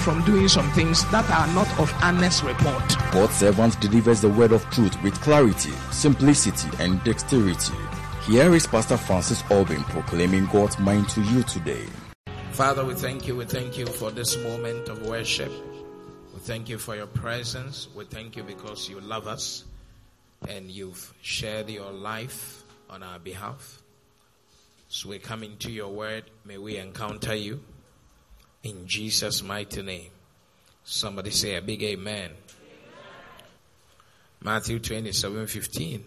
from doing some things that are not of honest report. God's servant delivers the word of truth with clarity, simplicity, and dexterity. Here is Pastor Francis Albin proclaiming God's mind to you today. Father, we thank you. We thank you for this moment of worship. We thank you for your presence. We thank you because you love us and you've shared your life on our behalf. So we come into your word. May we encounter you in Jesus' mighty name. Somebody say a big amen. amen. Matthew 27 15.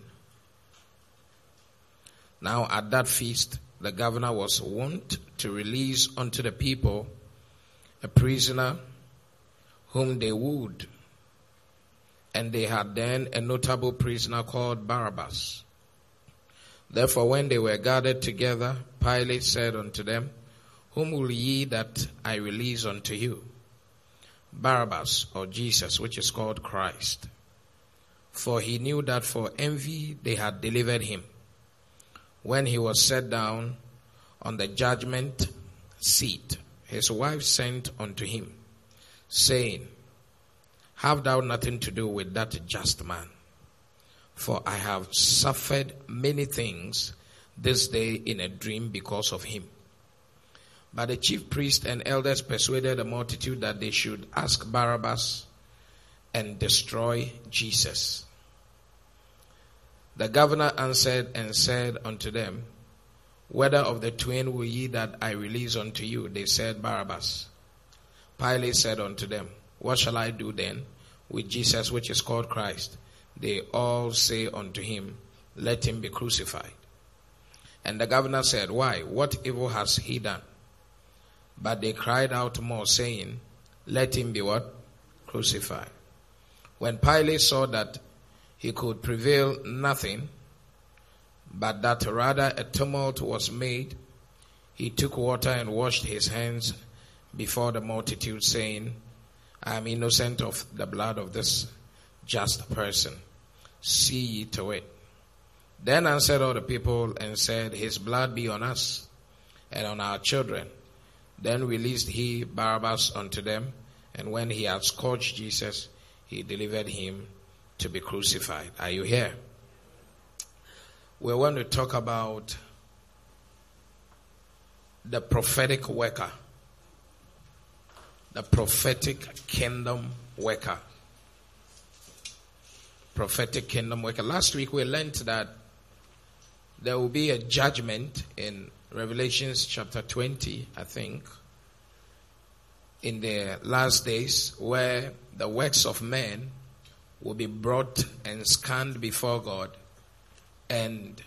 Now at that feast, the governor was wont to release unto the people a prisoner whom they would. And they had then a notable prisoner called Barabbas. Therefore, when they were gathered together, Pilate said unto them, whom will ye that I release unto you? Barabbas or Jesus, which is called Christ. For he knew that for envy they had delivered him. When he was set down on the judgment seat, his wife sent unto him, saying, Have thou nothing to do with that just man? For I have suffered many things this day in a dream because of him. But the chief priests and elders persuaded the multitude that they should ask Barabbas and destroy Jesus. The governor answered and said unto them, Whether of the twain will ye that I release unto you? They said, Barabbas. Pilate said unto them, What shall I do then with Jesus which is called Christ? They all say unto him, Let him be crucified. And the governor said, Why? What evil has he done? But they cried out more, saying, Let him be what? Crucified. When Pilate saw that he could prevail nothing, but that rather a tumult was made, he took water and washed his hands before the multitude, saying, I am innocent of the blood of this just person. See ye to it. Then answered all the people and said, His blood be on us and on our children. Then released he Barabbas unto them, and when he had scourged Jesus, he delivered him to be crucified. Are you here? We want to talk about the prophetic worker, the prophetic kingdom worker. Prophetic kingdom worker. Last week we learned that there will be a judgment in Revelations chapter 20, I think, in the last days, where the works of men will be brought and scanned before God, and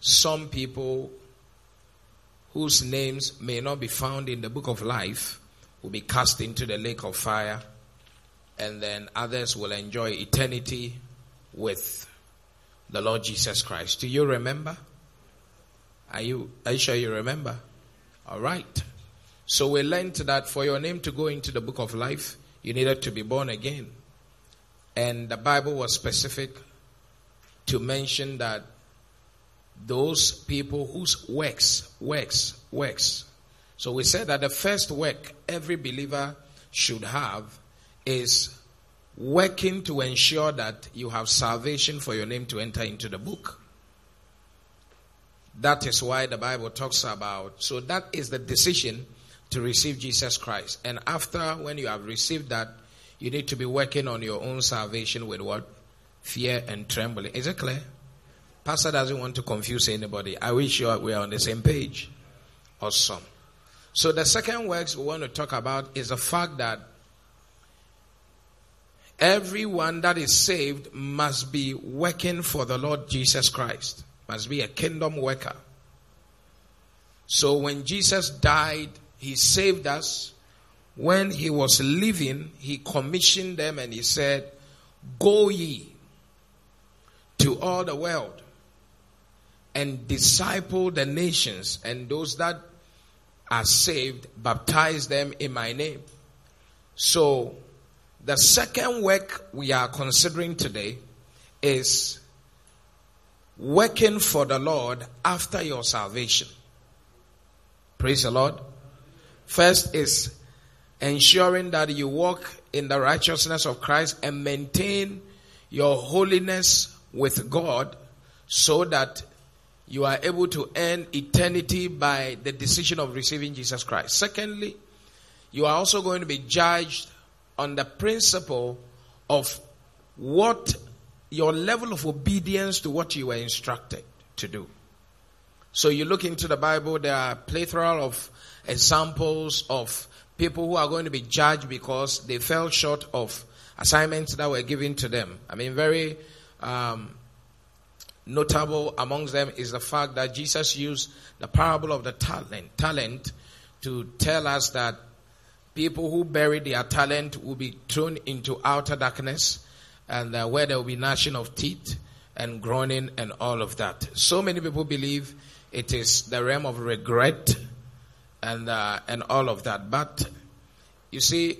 some people whose names may not be found in the book of life will be cast into the lake of fire, and then others will enjoy eternity with the Lord Jesus Christ. Do you remember? Are you, are you sure you remember? All right. So we learned that for your name to go into the book of life, you needed to be born again. And the Bible was specific to mention that those people whose works, works, works. So we said that the first work every believer should have is working to ensure that you have salvation for your name to enter into the book. That is why the Bible talks about. So that is the decision to receive Jesus Christ. And after, when you have received that, you need to be working on your own salvation with what? Fear and trembling. Is it clear? Pastor doesn't want to confuse anybody. I wish we are on the same page. Awesome. So the second works we want to talk about is the fact that everyone that is saved must be working for the Lord Jesus Christ must be a kingdom worker. So when Jesus died, he saved us. When he was living, he commissioned them and he said, Go ye to all the world and disciple the nations and those that are saved, baptize them in my name. So, the second work we are considering today is working for the Lord after your salvation. Praise the Lord. First is ensuring that you walk in the righteousness of Christ and maintain your holiness with God so that you are able to earn eternity by the decision of receiving Jesus Christ. Secondly, you are also going to be judged on the principle of what your level of obedience to what you were instructed to do. So you look into the Bible, there are plethora of examples of people who are going to be judged because they fell short of assignments that were given to them. I mean, very um, notable amongst them is the fact that Jesus used the parable of the talent, talent to tell us that people who bury their talent will be thrown into outer darkness and uh, where there will be gnashing of teeth and groaning and all of that. So many people believe it is the realm of regret and uh, and all of that. But you see,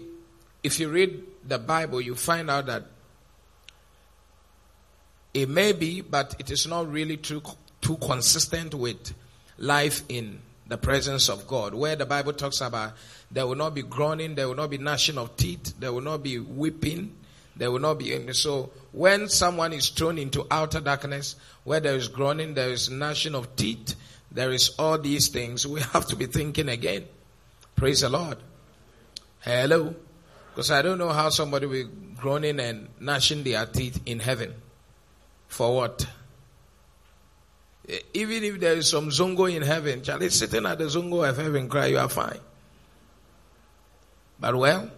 if you read the Bible, you find out that it may be, but it is not really too too consistent with life in the presence of God. Where the Bible talks about there will not be groaning, there will not be gnashing of teeth, there will not be weeping, there will not be any. So when someone is thrown into outer darkness, where there is groaning, there is gnashing of teeth, there is all these things, we have to be thinking again. Praise the Lord. Hello. Because I don't know how somebody will groaning and gnashing their teeth in heaven. For what? Even if there is some zongo in heaven, Charlie sitting at the zongo of heaven cry, you are fine. But well,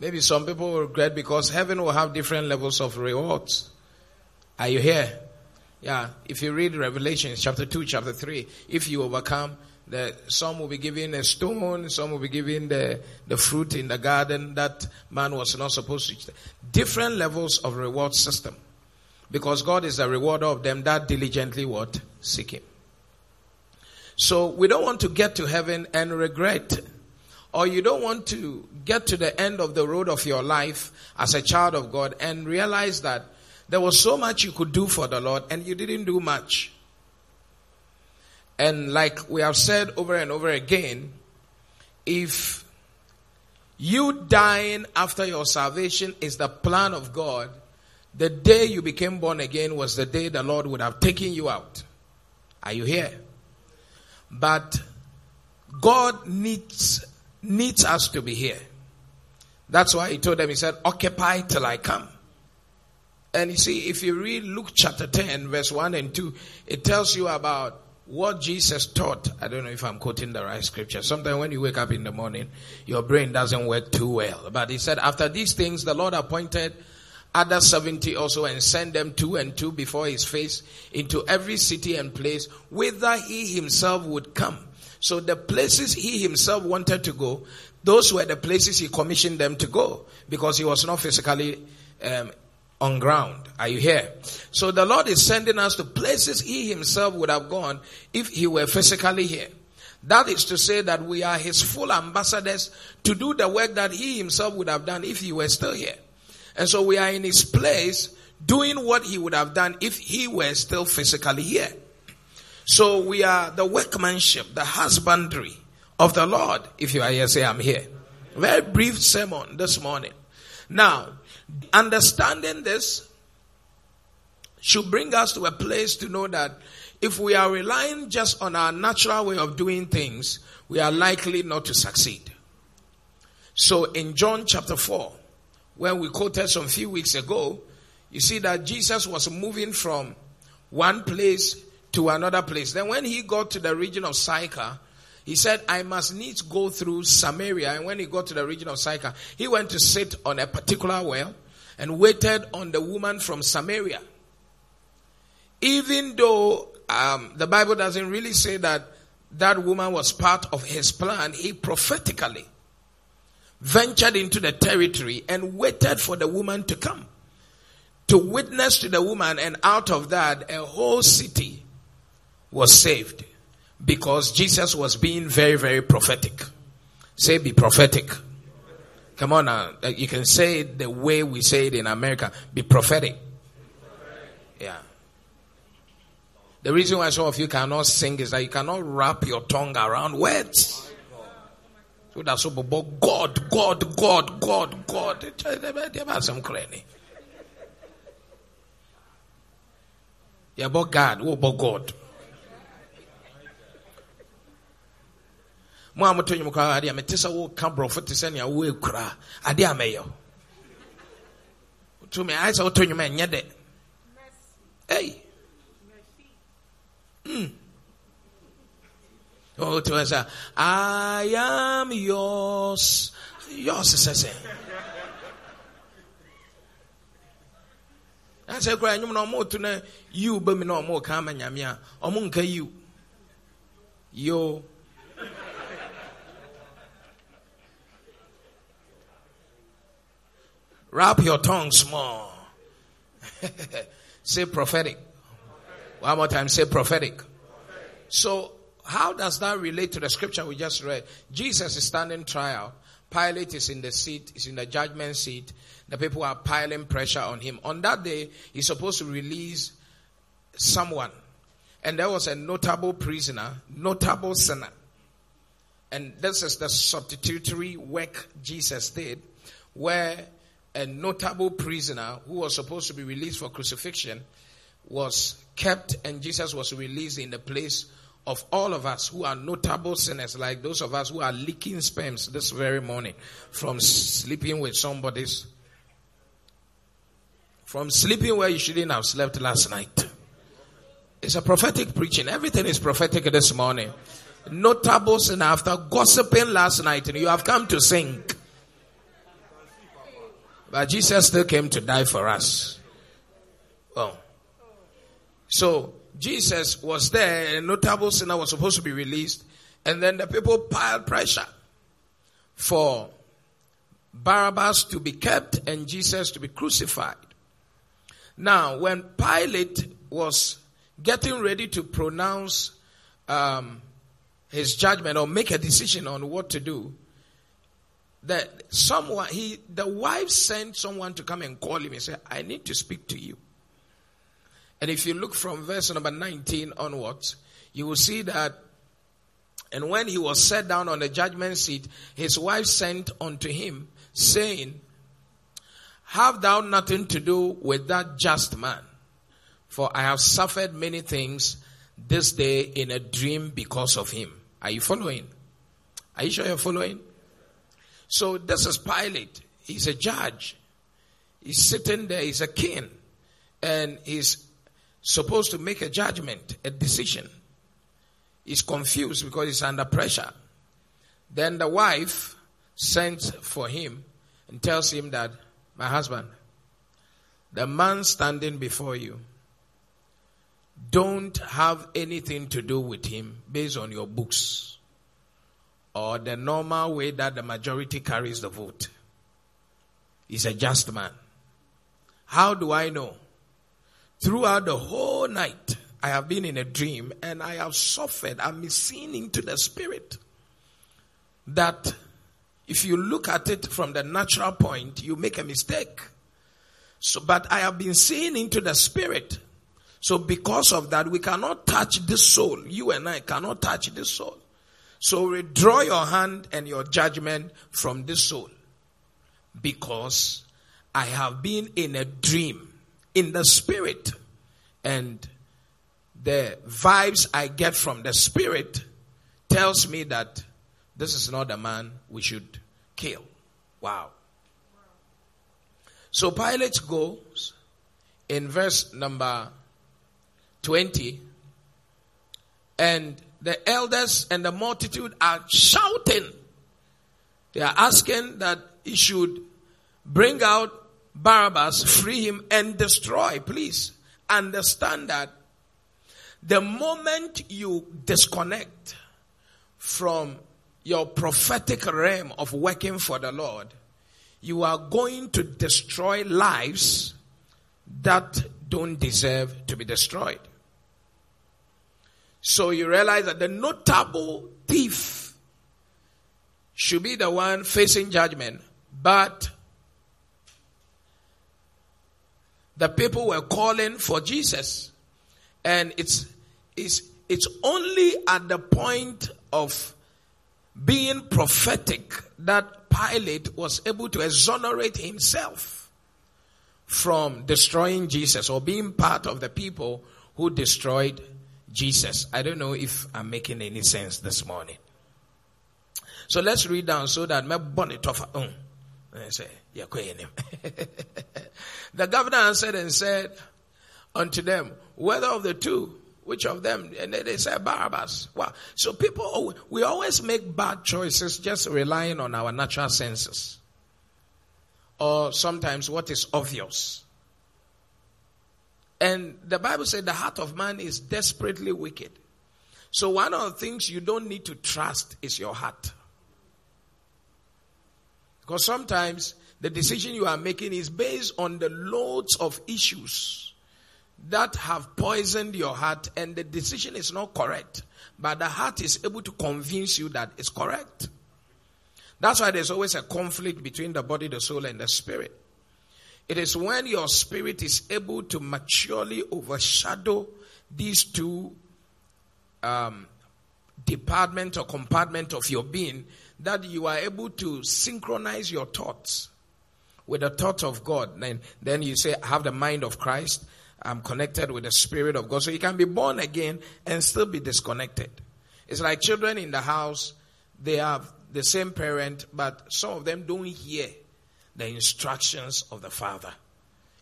maybe some people will regret because heaven will have different levels of rewards. Are you here? Yeah, if you read Revelation chapter 2, chapter 3, if you overcome, the, some will be given a stone, some will be given the, the fruit in the garden that man was not supposed to. Different levels of reward system. Because God is the rewarder of them that diligently what? Seek Him. So we don't want to get to heaven and regret. Or you don't want to get to the end of the road of your life as a child of God and realize that there was so much you could do for the Lord and you didn't do much. And like we have said over and over again, if you dying after your salvation is the plan of God, the day you became born again was the day the Lord would have taken you out. Are you here? But God needs, needs us to be here. That's why he told them, he said, occupy till I come. And you see, if you read Luke chapter 10, verse 1 and 2, it tells you about what Jesus taught. I don't know if I'm quoting the right scripture. Sometimes when you wake up in the morning, your brain doesn't work too well. But he said, after these things, the Lord appointed other 70 also and sent them two and two before his face into every city and place whither he himself would come. So the places he himself wanted to go, those were the places he commissioned them to go because he was not physically um, on ground. Are you here? So the Lord is sending us to places He Himself would have gone if He were physically here. That is to say that we are His full ambassadors to do the work that He Himself would have done if He were still here. And so we are in His place doing what He would have done if He were still physically here. So we are the workmanship, the husbandry of the Lord. If you are here, say, I'm here. Very brief sermon this morning. Now, Understanding this should bring us to a place to know that if we are relying just on our natural way of doing things, we are likely not to succeed. So in John chapter 4, when we quoted some few weeks ago, you see that Jesus was moving from one place to another place. Then when he got to the region of Sychar, he said, I must needs go through Samaria. And when he got to the region of Sychar, he went to sit on a particular well and waited on the woman from Samaria. Even though um, the Bible doesn't really say that that woman was part of his plan, he prophetically ventured into the territory and waited for the woman to come to witness to the woman, and out of that, a whole city was saved because Jesus was being very, very prophetic. Say, be prophetic. Come on now. You can say it the way we say it in America. Be prophetic. Yeah. The reason why some of you cannot sing is that you cannot wrap your tongue around words. So that's what God, God, God, God, God. Some clearly. Yeah, but God, oh, what about God? Mo a moto nwom koraa adeɛ mete sɛ woka borɔfo te sɛ nea woɛkura adeɛ a mɛyɛ wotumi ayɛ sɛ woto nwom ɛnyɛ dɛ ei. Mm. wotumi sɛ i am yours. Yours sɛ sɛ asɛ kora nwom na ɔmo to na yiw ba mi na ɔmo ka ama nyame a ɔmo Wrap your tongue small. say prophetic. One more time, say prophetic. So, how does that relate to the scripture we just read? Jesus is standing trial. Pilate is in the seat, is in the judgment seat. The people are piling pressure on him. On that day, he's supposed to release someone. And there was a notable prisoner, notable sinner. And this is the substitutory work Jesus did, where a notable prisoner who was supposed to be released for crucifixion was kept and Jesus was released in the place of all of us who are notable sinners, like those of us who are leaking sperms this very morning from sleeping with somebody's, from sleeping where you shouldn't have slept last night. It's a prophetic preaching. Everything is prophetic this morning. Notable sin after gossiping last night and you have come to sing. But Jesus still came to die for us. Oh. So Jesus was there, a notable sinner was supposed to be released, and then the people piled pressure for Barabbas to be kept and Jesus to be crucified. Now, when Pilate was getting ready to pronounce um, his judgment or make a decision on what to do, that someone he the wife sent someone to come and call him and say i need to speak to you. And if you look from verse number 19 onwards you will see that and when he was set down on the judgment seat his wife sent unto him saying have thou nothing to do with that just man? For i have suffered many things this day in a dream because of him are you following? Are you sure you're following so this is Pilate. He's a judge. He's sitting there. He's a king. And he's supposed to make a judgment, a decision. He's confused because he's under pressure. Then the wife sends for him and tells him that, my husband, the man standing before you, don't have anything to do with him based on your books or the normal way that the majority carries the vote. He's a just man. How do I know? Throughout the whole night, I have been in a dream and I have suffered. I'm seeing into the spirit that if you look at it from the natural point, you make a mistake. So, but I have been seeing into the spirit. So because of that, we cannot touch this soul. You and I cannot touch this soul. So withdraw your hand and your judgment from this soul. Because I have been in a dream in the spirit and the vibes I get from the spirit tells me that this is not a man we should kill. Wow. So Pilate goes in verse number 20 and the elders and the multitude are shouting. They are asking that he should bring out Barabbas, free him, and destroy. Please understand that the moment you disconnect from your prophetic realm of working for the Lord, you are going to destroy lives that don't deserve to be destroyed. So you realize that the notable thief should be the one facing judgment, but the people were calling for Jesus. And it's, it's, it's only at the point of being prophetic that Pilate was able to exonerate himself from destroying Jesus or being part of the people who destroyed Jesus. I don't know if I'm making any sense this morning. So let's read down so that my bonnet of him. the governor answered and said unto them, whether of the two, which of them? And they said Barabbas. Wow. So people, oh, we always make bad choices just relying on our natural senses. Or sometimes what is obvious. And the Bible said the heart of man is desperately wicked. So one of the things you don't need to trust is your heart. Because sometimes the decision you are making is based on the loads of issues that have poisoned your heart and the decision is not correct. But the heart is able to convince you that it's correct. That's why there's always a conflict between the body, the soul, and the spirit. It is when your spirit is able to maturely overshadow these two um, department or compartment of your being that you are able to synchronize your thoughts with the thought of God. Then, then you say, I have the mind of Christ. I'm connected with the Spirit of God. So you can be born again and still be disconnected. It's like children in the house. They have the same parent, but some of them don't hear the instructions of the Father,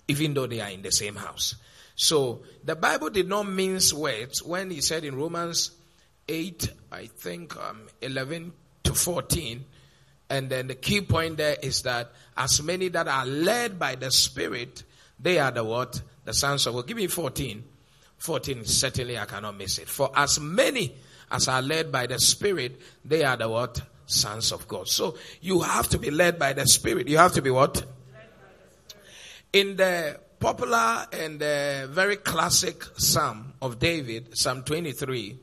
even though they are in the same house. So the Bible did not mince words when he said in Romans 8, I think um, 11 to 14, and then the key point there is that as many that are led by the Spirit, they are the what? The sons of God. Give me 14. 14, certainly I cannot miss it. For as many as are led by the Spirit, they are the what? Sons of God. So you have to be led by the Spirit. You have to be what? In the popular and the very classic Psalm of David, Psalm 23,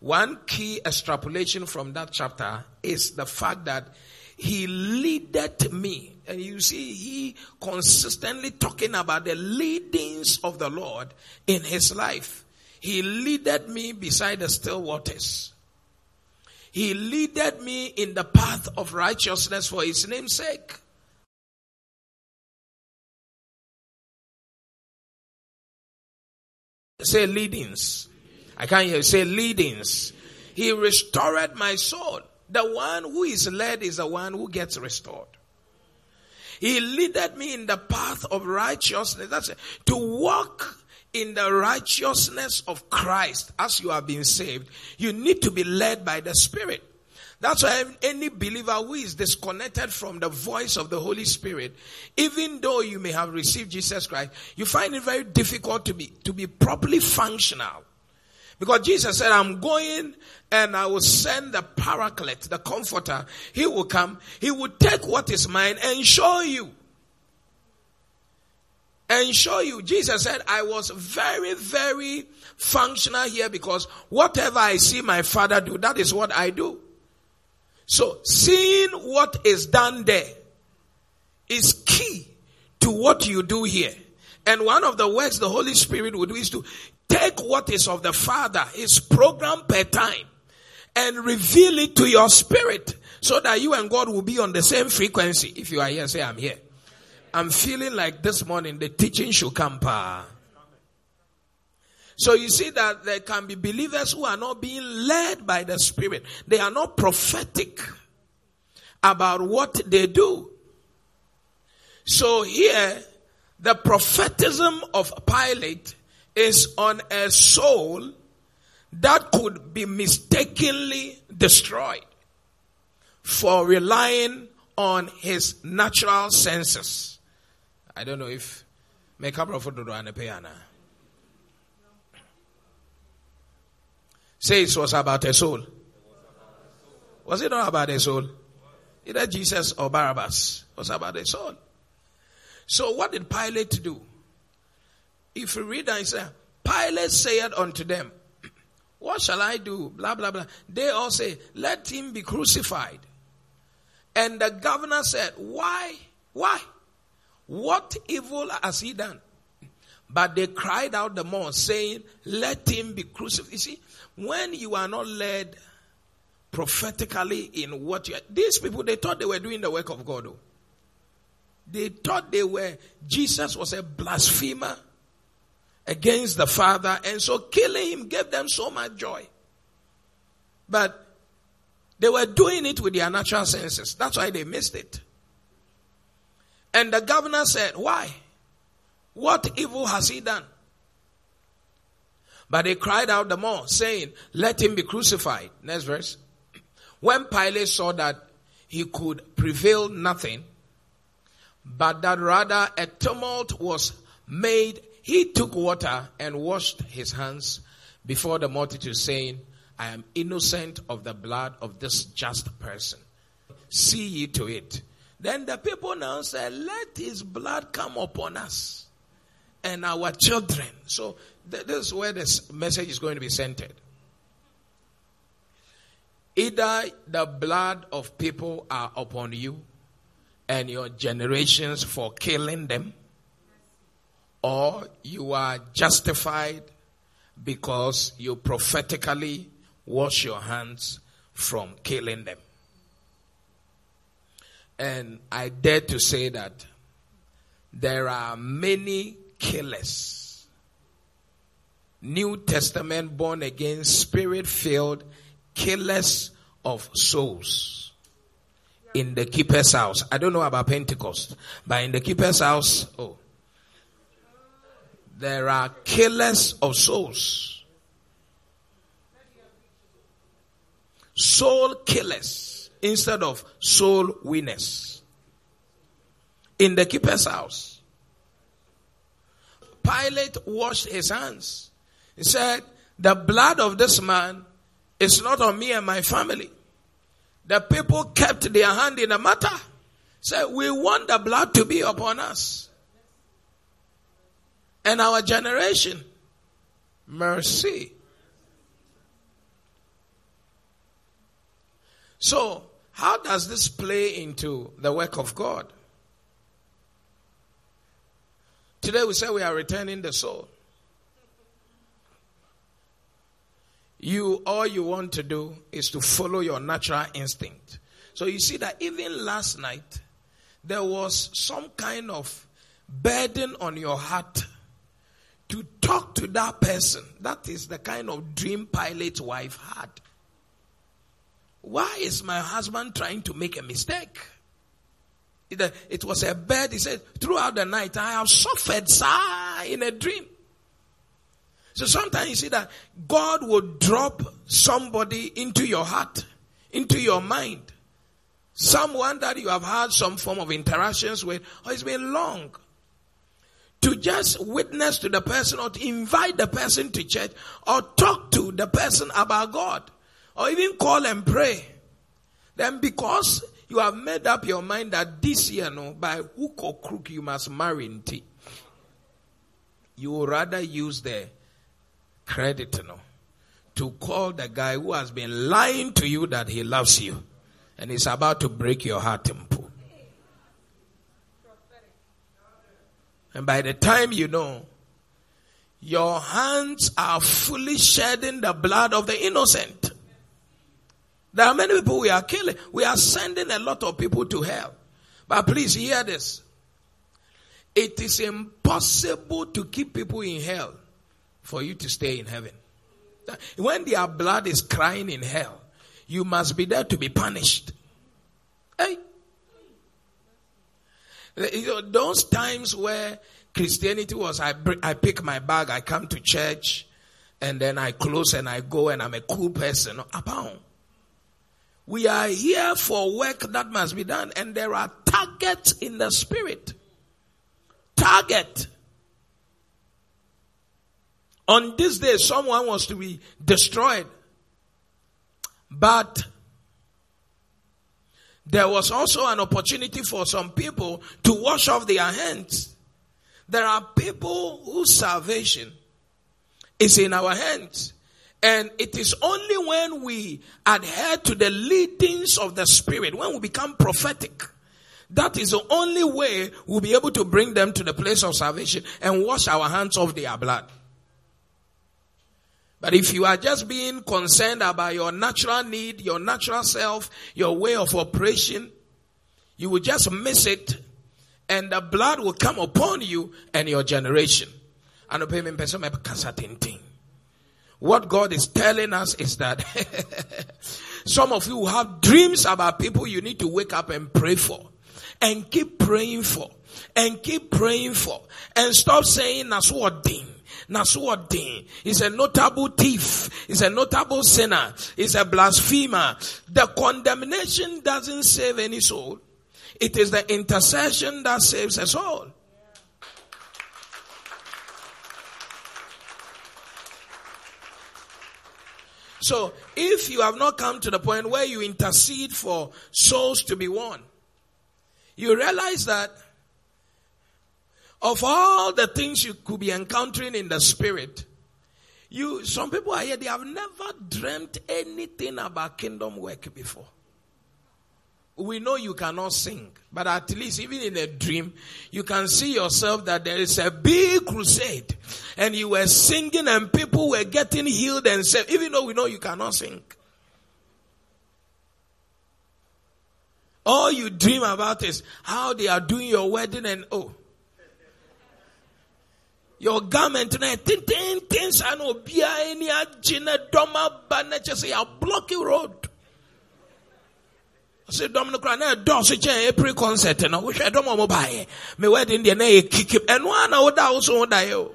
one key extrapolation from that chapter is the fact that he leaded me. And you see, he consistently talking about the leadings of the Lord in his life. He leaded me beside the still waters. He leaded me in the path of righteousness for his name's sake. Say leadings. I can't hear. Say leadings. He restored my soul. The one who is led is the one who gets restored. He leaded me in the path of righteousness. That's it. To walk in the righteousness of Christ as you have been saved, you need to be led by the Spirit. That's why any believer who is disconnected from the voice of the Holy Spirit, even though you may have received Jesus Christ, you find it very difficult to be, to be properly functional. Because Jesus said, I'm going and I will send the paraclete, the comforter. He will come. He will take what is mine and show you and show you. Jesus said, I was very, very functional here because whatever I see my father do, that is what I do. So seeing what is done there is key to what you do here. And one of the works the Holy Spirit will do is to take what is of the Father, his program per time, and reveal it to your spirit so that you and God will be on the same frequency. If you are here, say, I'm here. I'm feeling like this morning the teaching should come. Pa. So you see that there can be believers who are not being led by the Spirit. They are not prophetic about what they do. So here, the prophetism of Pilate is on a soul that could be mistakenly destroyed for relying on his natural senses. I don't know if make up for do and. Say it was about a soul. Was it not about a soul? Either Jesus or Barabbas was about a soul. So what did Pilate do? if you read and say, Pilate said unto them, What shall I do? Blah, blah, blah. They all say, Let him be crucified. And the governor said, Why? Why? What evil has he done? But they cried out the more, saying, Let him be crucified. You see, when you are not led prophetically in what you are, these people, they thought they were doing the work of God. Though. They thought they were, Jesus was a blasphemer against the Father, and so killing him gave them so much joy. But they were doing it with their natural senses. That's why they missed it. And the governor said, Why? What evil has he done? But they cried out the more, saying, Let him be crucified. Next verse. When Pilate saw that he could prevail nothing, but that rather a tumult was made, he took water and washed his hands before the multitude, saying, I am innocent of the blood of this just person. See ye to it. Then the people now said, Let his blood come upon us and our children. So th- this is where this message is going to be centered. Either the blood of people are upon you and your generations for killing them, or you are justified because you prophetically wash your hands from killing them. And I dare to say that there are many killers. New Testament born again, spirit filled killers of souls in the keeper's house. I don't know about Pentecost, but in the keeper's house, oh, there are killers of souls. Soul killers instead of soul winners. In the keeper's house. Pilate washed his hands. He said, The blood of this man is not on me and my family. The people kept their hand in the matter. Said, We want the blood to be upon us. And our generation. Mercy. So, how does this play into the work of God? Today we say we are returning the soul. You, all you want to do is to follow your natural instinct. So you see that even last night, there was some kind of burden on your heart to talk to that person. That is the kind of dream Pilate's wife had. Why is my husband trying to make a mistake? It, was a bed. He said, throughout the night, I have suffered sigh in a dream. So sometimes you see that God will drop somebody into your heart, into your mind. Someone that you have had some form of interactions with, or it's been long. To just witness to the person or to invite the person to church or talk to the person about God or even call and pray. Then because you have made up your mind that this year, no, by hook or crook, you must marry Nti. You rather use the credit, no, to call the guy who has been lying to you that he loves you and is about to break your heart pull. And by the time you know, your hands are fully shedding the blood of the innocent. There are many people we are killing. We are sending a lot of people to hell. But please hear this. It is impossible to keep people in hell for you to stay in heaven. When their blood is crying in hell, you must be there to be punished. Hey. You know, those times where Christianity was, I, I pick my bag, I come to church, and then I close and I go and I'm a cool person. Abound. We are here for work that must be done, and there are targets in the spirit. Target. On this day, someone was to be destroyed. But there was also an opportunity for some people to wash off their hands. There are people whose salvation is in our hands. And it is only when we adhere to the leadings of the Spirit, when we become prophetic, that is the only way we'll be able to bring them to the place of salvation and wash our hands of their blood. But if you are just being concerned about your natural need, your natural self, your way of operation, you will just miss it and the blood will come upon you and your generation. What God is telling us is that some of you have dreams about people you need to wake up and pray for and keep praying for and keep praying for and stop saying that's what thing. Naswadin is a notable thief, is a notable sinner, is a blasphemer. The condemnation doesn't save any soul. It is the intercession that saves a soul. So, if you have not come to the point where you intercede for souls to be won, you realize that of all the things you could be encountering in the spirit, you, some people are here, they have never dreamt anything about kingdom work before. We know you cannot sing, but at least even in a dream, you can see yourself that there is a big crusade. And you were singing and people were getting healed and saved, even though we know you cannot sing. All you dream about is how they are doing your wedding and oh, your garment tin tin sa no bia any doma ba na just say road. Sɛ dɔm no kora na ɛdɔɔso kyɛn april concert no wohwɛ dɔm a ɔmo me wedding deɛ na ɛyɛ kikim ɛno a na woda wo so wodaeɛ o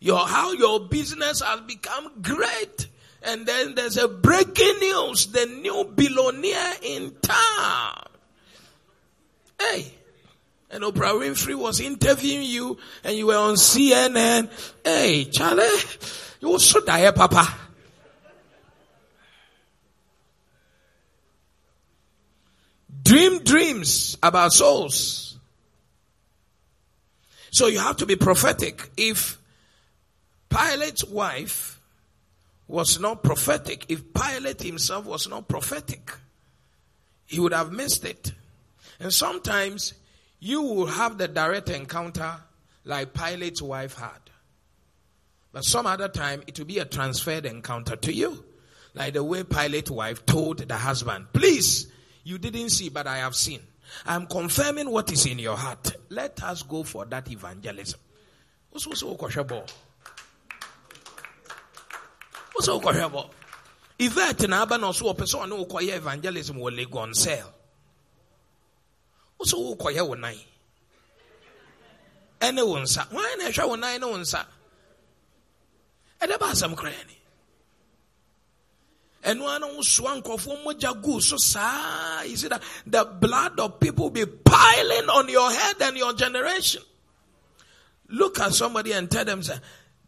your how your business has become great and then there's a breaking news the new billionaire in town hey and Oprah Winfrey was interviewing you and you were on CNN. Hey, Charlie, you also die, Papa. Dream dreams about souls. So you have to be prophetic. If Pilate's wife was not prophetic, if Pilate himself was not prophetic, he would have missed it. And sometimes you will have the direct encounter like Pilate's wife had. But some other time it will be a transferred encounter to you. Like the way Pilate's wife told the husband, please you didn't see, but I have seen. I'm confirming what is in your heart. Let us go for that evangelism. What's so kwashabo? Yvette na aba na ọpẹ sọ ọ na ọkọyẹ evangelism wọ Legon. Wọ́n sọ ọkọyẹ wọ nan. Ẹne wọ nsa. Wọ́n na ẹhwẹ wọ nan ne wọ nsa. Ẹdẹ bá asẹm kura ni ɛno ara ho soa nkurɔfoɔ mogya so saa you see that? The blood of people be piling on your head and your generation. Look at somebody and tell them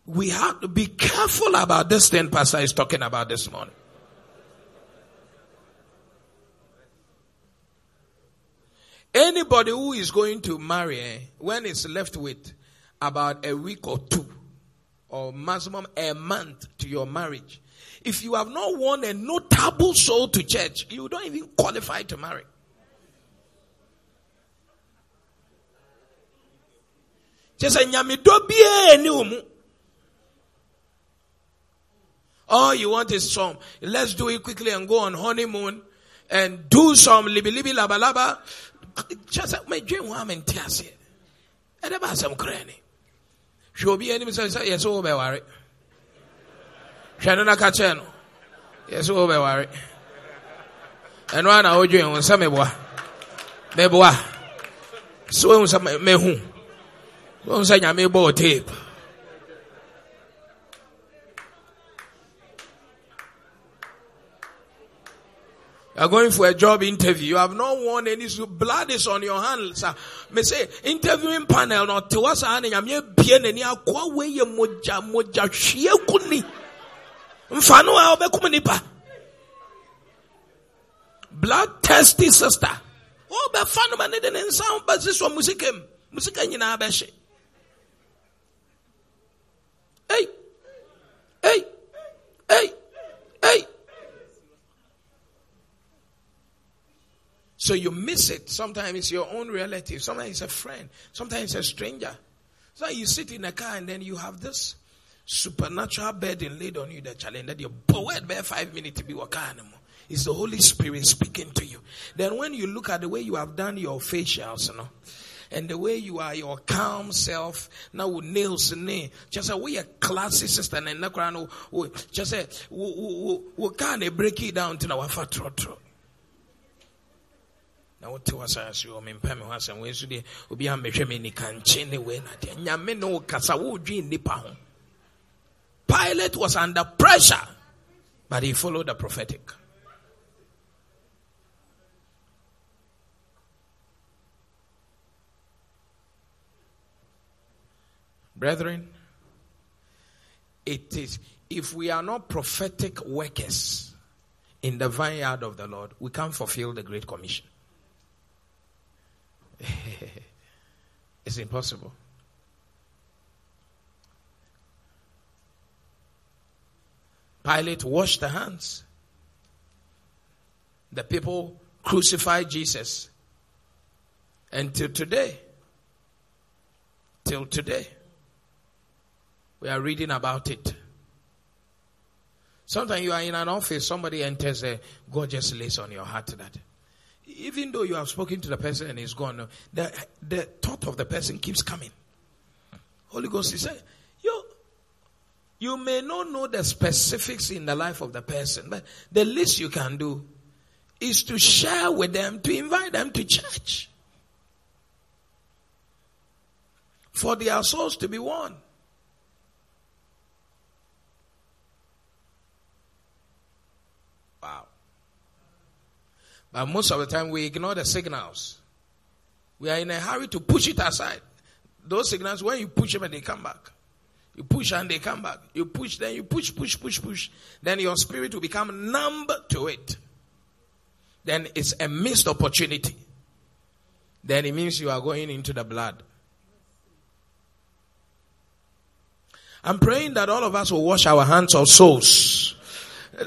we have to be careful about this thing pastor is talking about this morning. Anybody who is going to marry eh, when it's left with about a week or two or maximum a month to your marriage if you have not won a notable soul to church, you don't even qualify to marry. Just All you want is some. Let's do it quickly and go on honeymoon and do some libi libi laba laba. Just my dream woman tells it. And about some cranny. She'll be any say yes, oh, be worried hwɛ no na ka kyerɛ no. Yɛ sɛ wobɛware ɛno a na wodwen wo sɛ meboa. Meboa. Sɛ wohu sɛ mehu. Wohu sɛ nyame bɔɔ tape. You are going for a job interview. You have not won any blood is on your hands. Sir. Me say interviewing panel no te wasa ane nyame bie n'ani akwa we ye moja moja hwie kuni mfano a nipa blood thirsty sister wobɛfa no ma ne de ne nsa bɛsi sɔ musika mu musika nyinaa bɛhye ei ei ei ei So you miss it. Sometimes it's your own relative. Sometimes it's a friend. Sometimes it's a stranger. So you sit in a car and then you have this supernatural burden laid on you that challenge that you're bored by five minutes to be wakana. It's the Holy Spirit speaking to you. Then when you look at the way you have done your facials, you know, and the way you are your calm self now with nails in there. Just say we a classy sister and na oh, oh, just say we we can break it down to our fatro na wote wasase wɔ mempɛ me ho asɛm wei so deɛ obi ammɛhwɛ me nikankye ne wei na deɛ nyame ne wo kasa wodwe nnipa ho pilate was under pressure but he followed the prophetic brethren it is if we are not prophetic workers in the vineyard of the lord we can't fulfill the great commission it's impossible. Pilate washed the hands. The people crucified Jesus. And till today, till today, we are reading about it. Sometimes you are in an office, somebody enters there, God just lays on your heart that even though you have spoken to the person and he's gone, the, the thought of the person keeps coming. Holy Ghost, he said, you, may not know the specifics in the life of the person, but the least you can do is to share with them, to invite them to church. For their souls to be won. Wow. But most of the time we ignore the signals. We are in a hurry to push it aside. Those signals, when you push them and they come back. You push and they come back. You push, then you push, push, push, push. Then your spirit will become numb to it. Then it's a missed opportunity. Then it means you are going into the blood. I'm praying that all of us will wash our hands of souls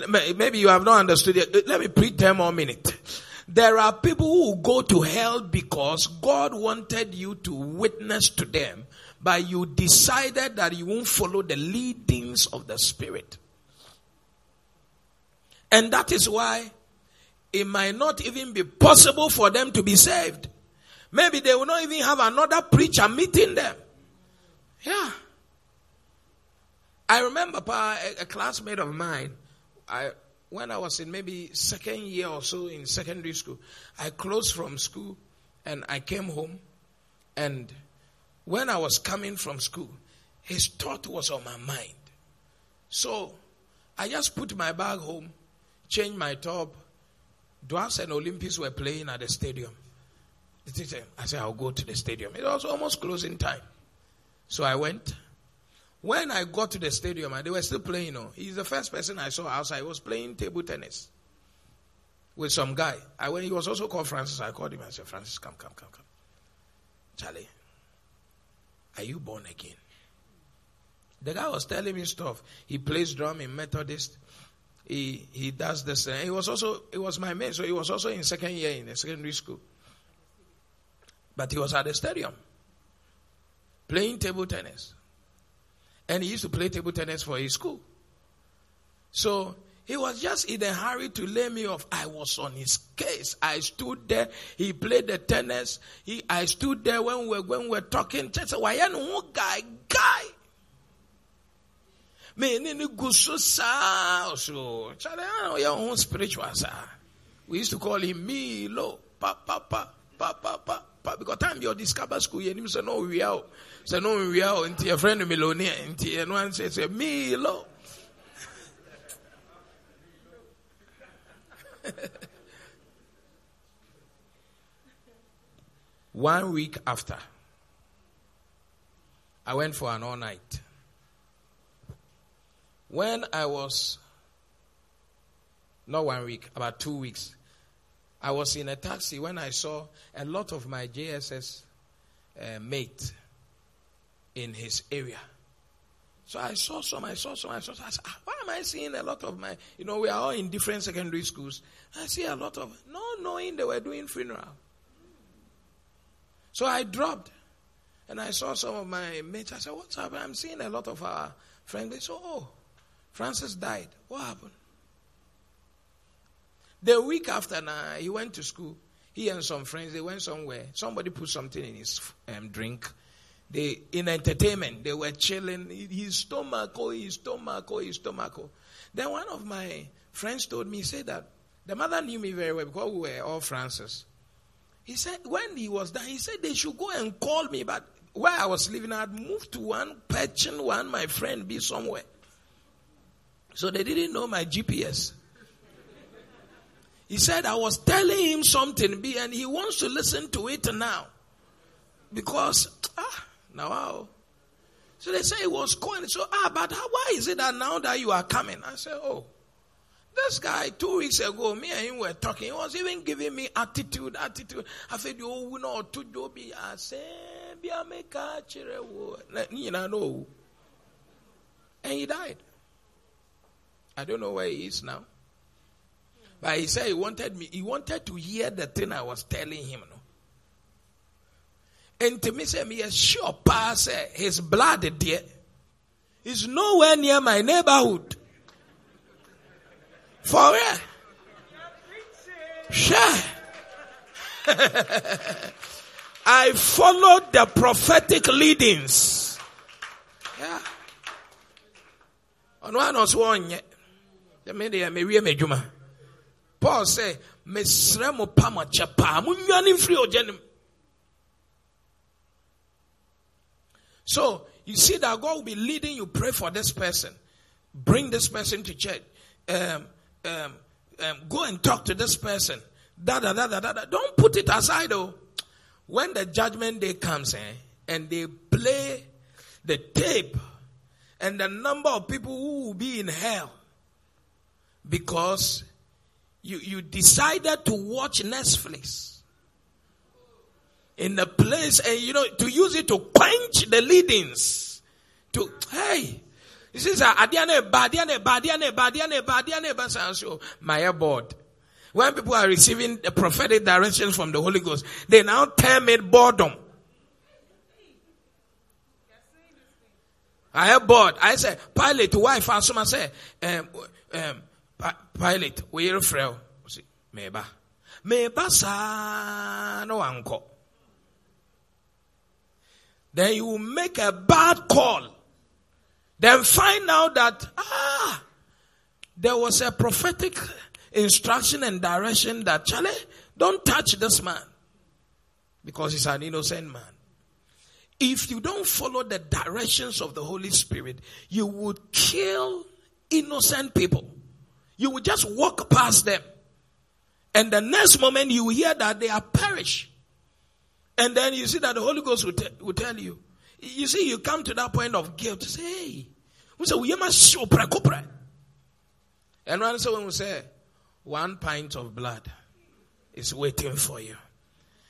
Maybe you have not understood it. Let me preach 10 more minutes. There are people who go to hell because God wanted you to witness to them, but you decided that you won't follow the leadings of the Spirit. And that is why it might not even be possible for them to be saved. Maybe they will not even have another preacher meeting them. Yeah. I remember a, a classmate of mine I when I was in maybe second year or so in secondary school, I closed from school and I came home. And when I was coming from school, his thought was on my mind. So I just put my bag home, changed my top. Dwarfs and Olympics were playing at the stadium. I said, I'll go to the stadium. It was almost closing time. So I went. When I got to the stadium and they were still playing, you know, he's the first person I saw outside. He was playing table tennis with some guy. I when he was also called Francis, I called him. I said, Francis, come, come, come, come. Charlie, are you born again? The guy was telling me stuff. He plays drum in Methodist. He he does this. He was also he was my mate, so he was also in second year in the secondary school. But he was at the stadium playing table tennis. And he used to play table tennis for his school. So he was just in a hurry to lay me off. I was on his case. I stood there. He played the tennis. He, I stood there when we were, when we were talking. Why no guy, guy. Me ni gusu sa oh, so. Chale, I ah, your own spiritual sa. We used to call him Milo, pa pa pa pa pa pa pa. Because time you discover school, you say no we are sɛ no nwia o nti yɛfrɛ no melonia nti ɛno ansɛ sɛ milo one week after i went for an all night when i was not one week about two weeks I was in a taxi when I saw a lot of my JSS uh, mate in his area. So I saw some, I saw some, I saw some. I said, ah, why am I seeing a lot of my, you know, we are all in different secondary schools. I see a lot of, no knowing they were doing funeral. So I dropped and I saw some of my mates. I said, what's happening? I'm seeing a lot of our friends. They said, oh, Francis died. What happened? The week after now, he went to school. He and some friends, they went somewhere. Somebody put something in his um, drink. They in entertainment, they were chilling. His stomach, oh, his stomach, oh, his stomach. Oh. Then one of my friends told me, said that the mother knew me very well because we were all Francis. He said when he was there, he said they should go and call me. But where I was living, I had moved to one patching one, my friend be somewhere. So they didn't know my GPS. He said I was telling him something, and he wants to listen to it now. Because, ah, now, wow. So they say it was calling. So, ah, but how, why is it that now that you are coming? I said, oh, this guy, two weeks ago, me and him were talking. He was even giving me attitude, attitude. I said, oh, know, to do be, I said, be You know, and he died. I don't know where he is now. But he said he wanted me, he wanted to hear the thing I was telling him. No? And to me, say me a sure pass his blood there is nowhere near my neighborhood. For real. Sure. I followed the prophetic leadings. Yeah. One was one yet. The media may we juma. Paul say, Mesre mo pama chapa, munwani mfiri ojenim. So you see that God will be leading you. Pray for this person. Bring this person to church. Um, um, um, go and talk to this person. Da, da, da, da, da, da. Don't put it aside though. When the judgment day comes eh, and they play the tape and the number of people who will be in hell because you, you decided to watch Netflix in the place and you know to use it to quench the leadings. To hey this is a adiane badiane badiane badiane badiane basanso my board when people are receiving the prophetic directions from the Holy Ghost they now term it boredom. I have bored. I say Pilate wife asoma say um, um, Pilate we are frail. Meba meba sa no anko then you will make a bad call. Then find out that, ah, there was a prophetic instruction and direction that, Charlie, don't touch this man because he's an innocent man. If you don't follow the directions of the Holy Spirit, you would kill innocent people. You would just walk past them. And the next moment you hear that they are perished. And then you see that the Holy Ghost will, te- will tell you. You see, you come to that point of guilt. You say, hey, we say, we must show And someone will say, one pint of blood is waiting for you.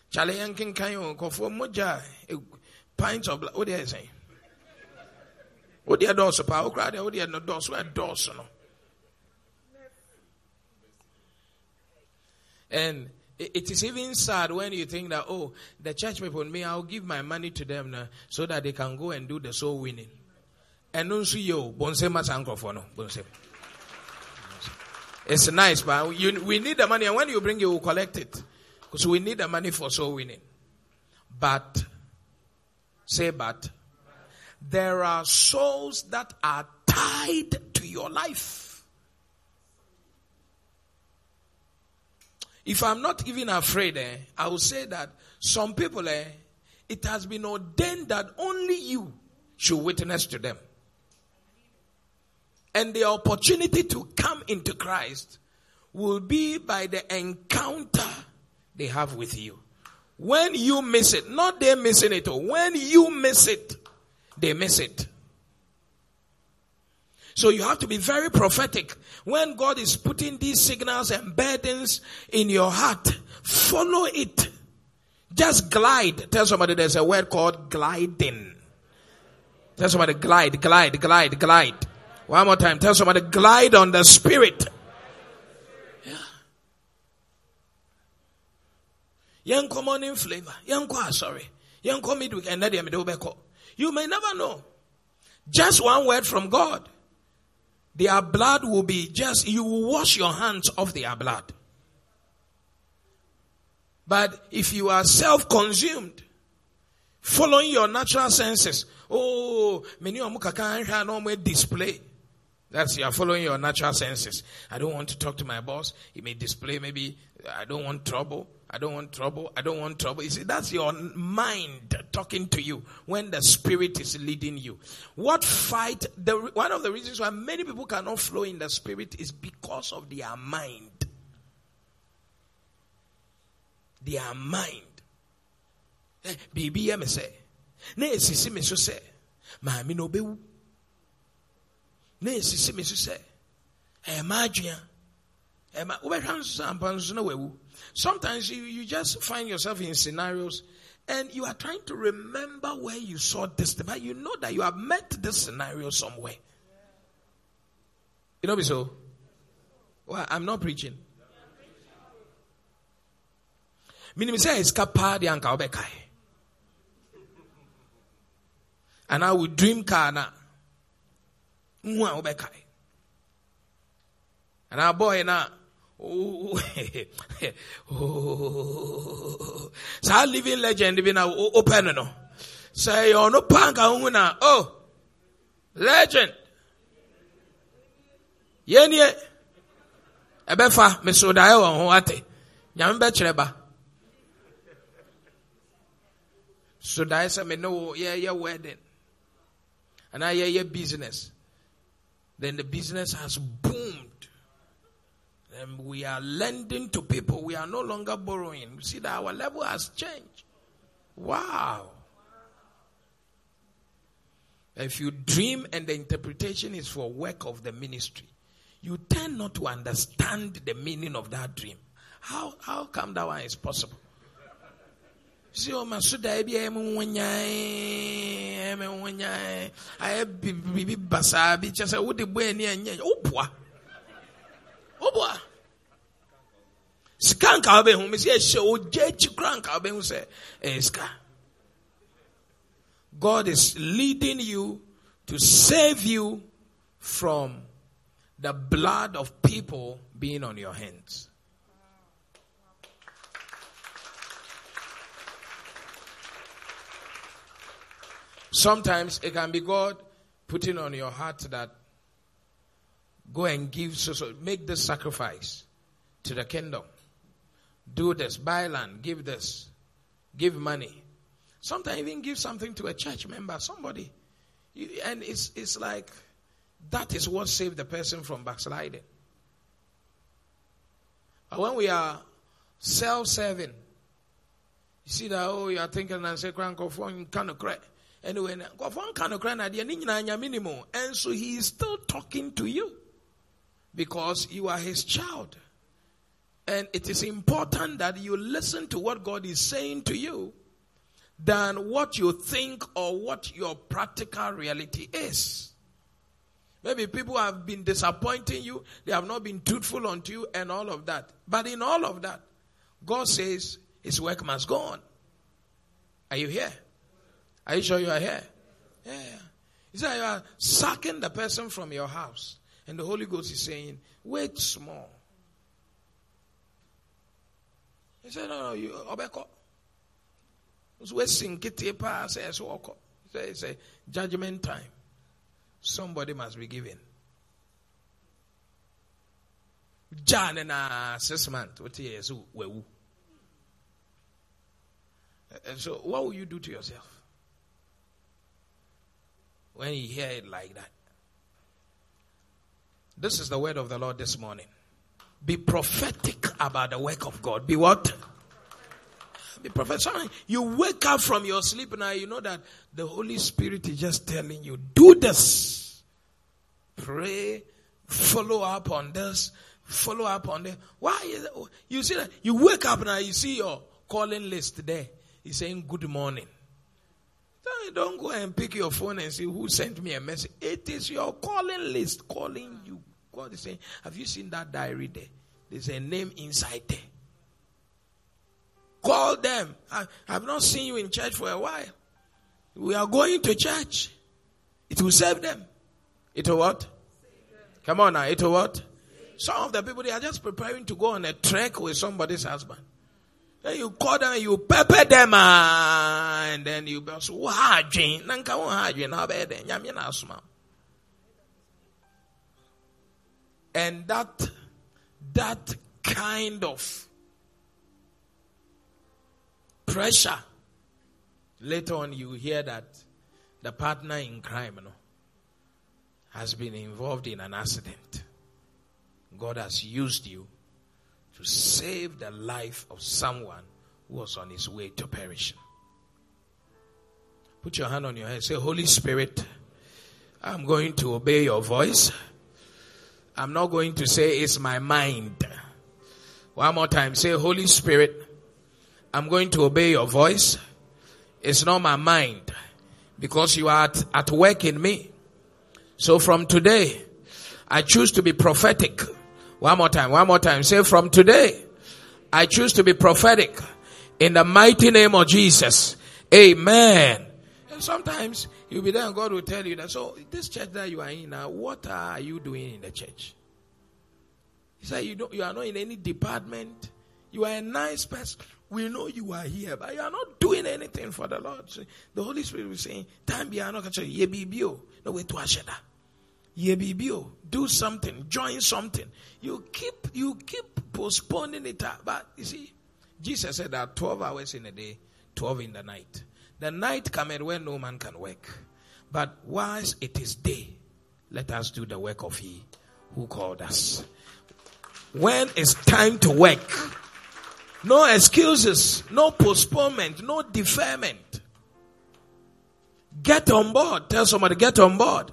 Charlie Yankin Kayo, Kofo Moja, pint of blood. What do you say? What do you do? So, power crowd, what do you do? So, a dose, no. And it is even sad when you think that, oh, the church people, me, I'll give my money to them now so that they can go and do the soul winning. And also, yo, bonse masankrofo no, bonse. It's nice, but you, we need the money, and when you bring it, we'll collect it. Because we need the money for soul winning. But, say but, there are souls that are tied to your life. If I'm not even afraid, eh, I will say that some people, eh, it has been ordained that only you should witness to them. And the opportunity to come into Christ will be by the encounter they have with you. When you miss it, not they missing it, when you miss it, they miss it. So you have to be very prophetic. When God is putting these signals and burdens in your heart, follow it. Just glide. Tell somebody there's a word called gliding. Tell somebody glide, glide, glide, glide. One more time. Tell somebody glide on the spirit. Yeah. Young morning flavor. Young sorry. Young midweek and You may never know. Just one word from God. Their blood will be just, you will wash your hands of their blood. But if you are self-consumed, following your natural senses, oh, many no display. That's you are following your natural senses. I don't want to talk to my boss. He may display maybe I don't want trouble. I don't want trouble. I don't want trouble. You see, that's your mind talking to you when the spirit is leading you. What fight? The one of the reasons why many people cannot flow in the spirit is because of their mind. Their mind. Baby, I'm say. Na esisi me so say. Maami no bewu. Na esisi me so say. Eh, madwea. Sometimes you, you just find yourself in scenarios and you are trying to remember where you saw this, but you know that you have met this scenario somewhere. You know me so? Well, I'm not preaching. Meaning say escapa the anka obekai. And I would dream car na. Mwa obekai. And our boy na saa living legend bi na open no? Sɛ ɛyɛ ɔno pa nka ho na oh. Legend. Yɛnie ɛbɛfa mesodaeɛ wɔ ho ate. Nyame bɛkyerɛ ba. Sodaeɛ sɛ me ne wo yɛyɛ wedding. Anaa yɛyɛ business. Then the business has boomed and we are lending to people. We are no longer borrowing. You see that our level has changed. Wow. If you dream and the interpretation is for work of the ministry, you tend not to understand the meaning of that dream. How, how come that one is possible? See, oh, my suda, I be a munya, I munya, I have bibi basa, be just a woody oh, boy, and boy. Sika nka wobɛhu mesi ɛhyɛ ogya akyi kora sɛ. Eh, God is leading you to save you from the blood of people being on your hands. Sometimes it can be God putting on your heart that Go and give, so, so make this sacrifice to the kingdom. Do this, buy land, give this, give money. Sometimes even give something to a church member, somebody. And it's, it's like that is what saved the person from backsliding. But when we are self serving, you see that, oh, you are thinking and say, kind of cry. Anyway, kind of cry, and so he is still talking to you because you are his child. And it is important that you listen to what God is saying to you than what you think or what your practical reality is. Maybe people have been disappointing you, they have not been truthful unto you, and all of that. But in all of that, God says his work must go on. Are you here? Are you sure you are here? Yeah. He said you are sacking the person from your house. And the Holy Ghost is saying, wait small. He said, no, no, you, obeko. It's a judgment time. Somebody must be given. John and months, what is And eh, eh, so, what will you do to yourself when you hear it like that? This is the word of the Lord this morning. Be prophetic about the work of God. Be what? Be prophetic. You wake up from your sleep now, you know that the Holy Spirit is just telling you, do this. pray, follow up on this, follow up on that. Why is it? You see that you wake up now, you see your calling list there. He's saying good morning. Don't go and pick your phone and see who sent me a message. It is your calling list calling you. God is saying, Have you seen that diary there? There's a name inside there. Call them. I have not seen you in church for a while. We are going to church. It will save them. It will what? Come on now. It will what? Some of the people, they are just preparing to go on a trek with somebody's husband. Then you call them and you pepper them ah, and then you be so wahadwin nanka wahadwin na be de nyame na asoma and that that kind of pressure later on you hear that the partner in crime no, has been involved in an accident. God has used you to save the life of someone who was on his way to perishing. Put your hand on your head. Say, Holy Spirit, I'm going to obey your voice. I'm not going to say it's my mind. One more time. Say, Holy Spirit, I'm going to obey your voice. It's not my mind because you are at, at work in me. So from today, I choose to be prophetic. One more time, one more time. Say from today, I choose to be prophetic in the mighty name of Jesus. Amen. And sometimes you'll be there and God will tell you that, so this church that you are in now, what are you doing in the church? He said, you, don't, you are not in any department. You are a nice person. We know you are here, but you are not doing anything for the Lord. So the Holy Spirit will say, time be not no way to asheda. Yebibio, do something, join something. You keep you keep postponing it, ah, but you see, Jesus said that twelve hours in a day, twelve in the night. The night cometh when no man can work, but whilst it is day, let us do the work of He who called us. When it's time to work, no excuses, no postponement, no deferment. Get on board. Tell somebody, get on board.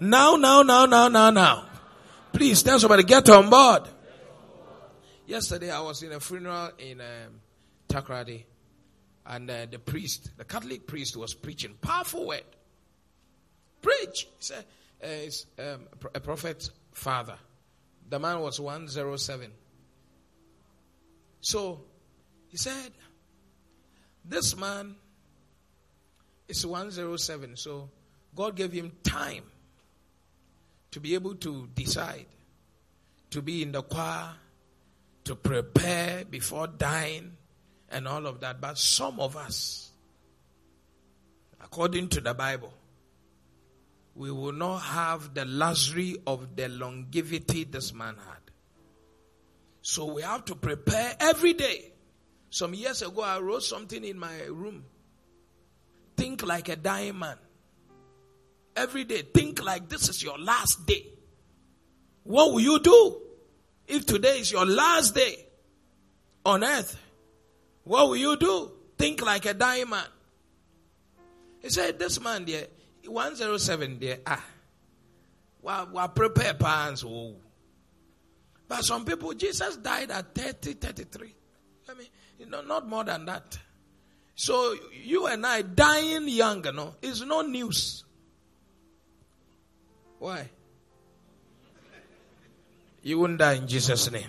Now, now, now, now, now, now. Please tell somebody, get on board. Yesterday I was in a funeral in um, Takoradi and uh, the priest, the Catholic priest was preaching. Powerful word. Preach. He said, uh, it's um, a prophet's father. The man was 107. So he said, this man is 107. So God gave him time to be able to decide, to be in the choir, to prepare before dying, and all of that. But some of us, according to the Bible, we will not have the luxury of the longevity this man had. So we have to prepare every day. Some years ago, I wrote something in my room. Think like a dying man every day. Think like this is your last day. What will you do if today is your last day on earth? What will you do? Think like a dying man. He said, This man there, 107 there, ah, well, well prepare pants. Oh. But some people, Jesus died at 30, 33. I mean, you know, not more than that. So you and I dying young, you know, is no news. Why? You won't die in Jesus' name.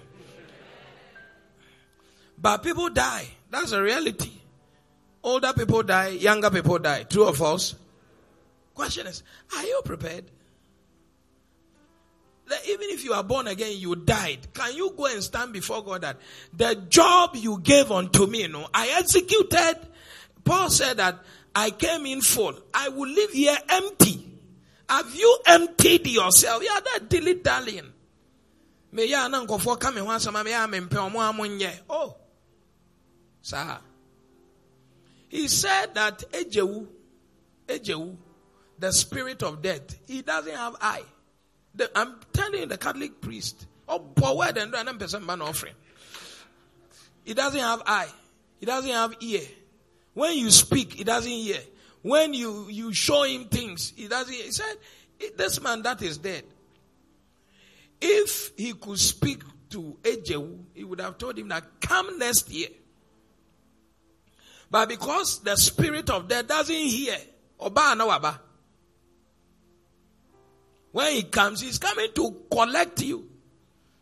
But people die. That's a reality. Older people die, younger people die. True or false? Question is, are you prepared? That even if you are born again, you died. Can you go and stand before God that the job you gave unto me, you know, I executed? Paul said that I came in full. I will live here empty. Have you emptied yourself? Yeah, that dilly dallying. Me ya na nkɔfoɔ me ho me ya me mpɛ a. Oh, sir. He said that Ejewu, Ejewu, the spirit of death, he doesn't have eye. The, I'm telling the Catholic priest. Oh, poor word and do person man offering. He doesn't have eye. He doesn't have ear. When you speak, he doesn't hear when you, you show him things, he doesn't, he said, eh, This man that is dead, if he could speak to Ejewu, he would have told him that come next year. But because the spirit of death doesn't hear. When he comes, he's coming to collect you.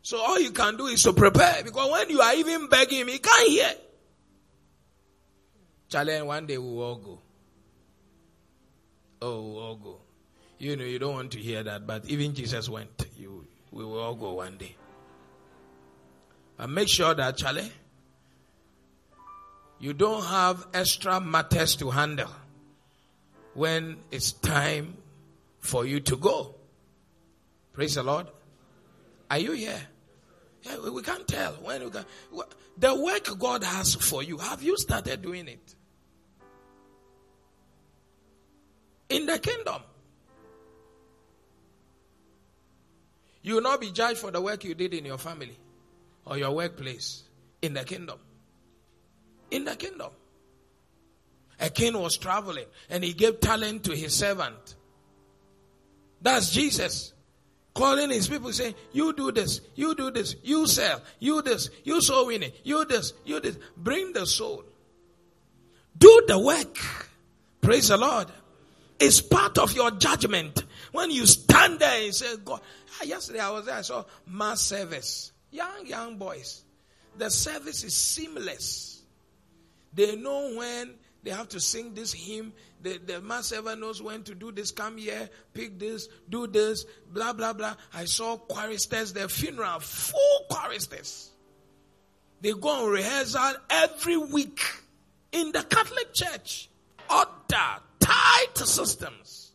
So all you can do is to prepare because when you are even begging him, he can't hear. Challenge one day we will all go. Oh, all go. You know, you don't want to hear that, but even Jesus went. You, we will all go one day. And make sure that, Charlie, you don't have extra matters to handle when it's time for you to go. Praise the Lord. Are you here? Yeah, we can't tell when we can. The work God has for you, have you started doing it? In the kingdom. You will not be judged for the work you did in your family or your workplace in the kingdom. In the kingdom. A king was traveling and he gave talent to his servant. That's Jesus. Calling his people saying, You do this, you do this, you sell, you this, you soul winning, you this, you this. Bring the soul. Do the work. Praise the Lord. It's part of your judgment. When you stand there and say, God, ah, yesterday I was there, I saw mass service. Young, young boys. The service is seamless. They know when they have to sing this hymn. The, the mass ever knows when to do this. Come here, pick this, do this, blah, blah, blah. I saw choristers, their funeral, full choristers. They go on rehearsal every week in the Catholic Church. Order, systems,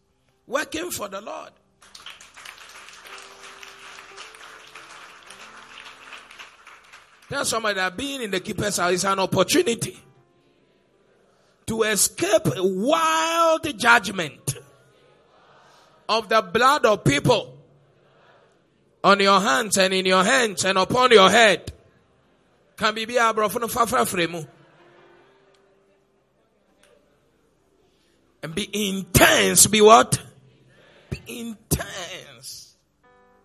working for the Lord. Tell somebody that being in the keeper's house is an opportunity to escape wild judgment of the blood of people on your hands and in your hands and upon your head. Can be be abrofo fafra fremu. And be intense. Be what? Be intense.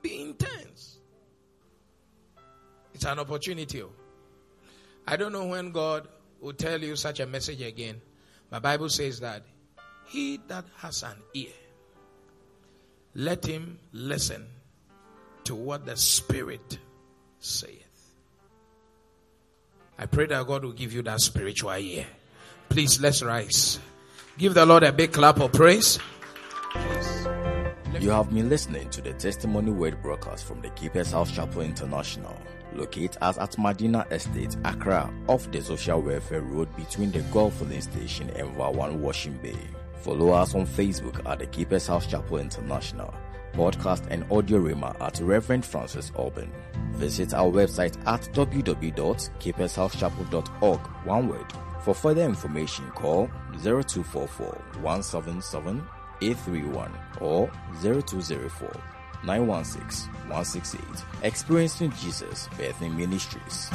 Be intense. It's an opportunity. Oh. I don't know when God will tell you such a message again. My Bible says that he that has an ear, let him listen to what the Spirit saith. I pray that God will give you that spiritual ear. Please let's rise. Give the Lord a big clap of praise. You have been listening to the Testimony Word broadcast from the Keeper's House Chapel International. Locate us at Madina Estate, Accra, off the Social Welfare Road between the Gulf Filling Station and Vawan Washing Bay. Follow us on Facebook at the Keeper's House Chapel International. Podcast and audio rima at Reverend Francis Alban. Visit our website at www.keepershousechapel.org. One word. For further information, call 0244 177 831 or 0204 916 168. Experiencing Jesus Bethany Ministries.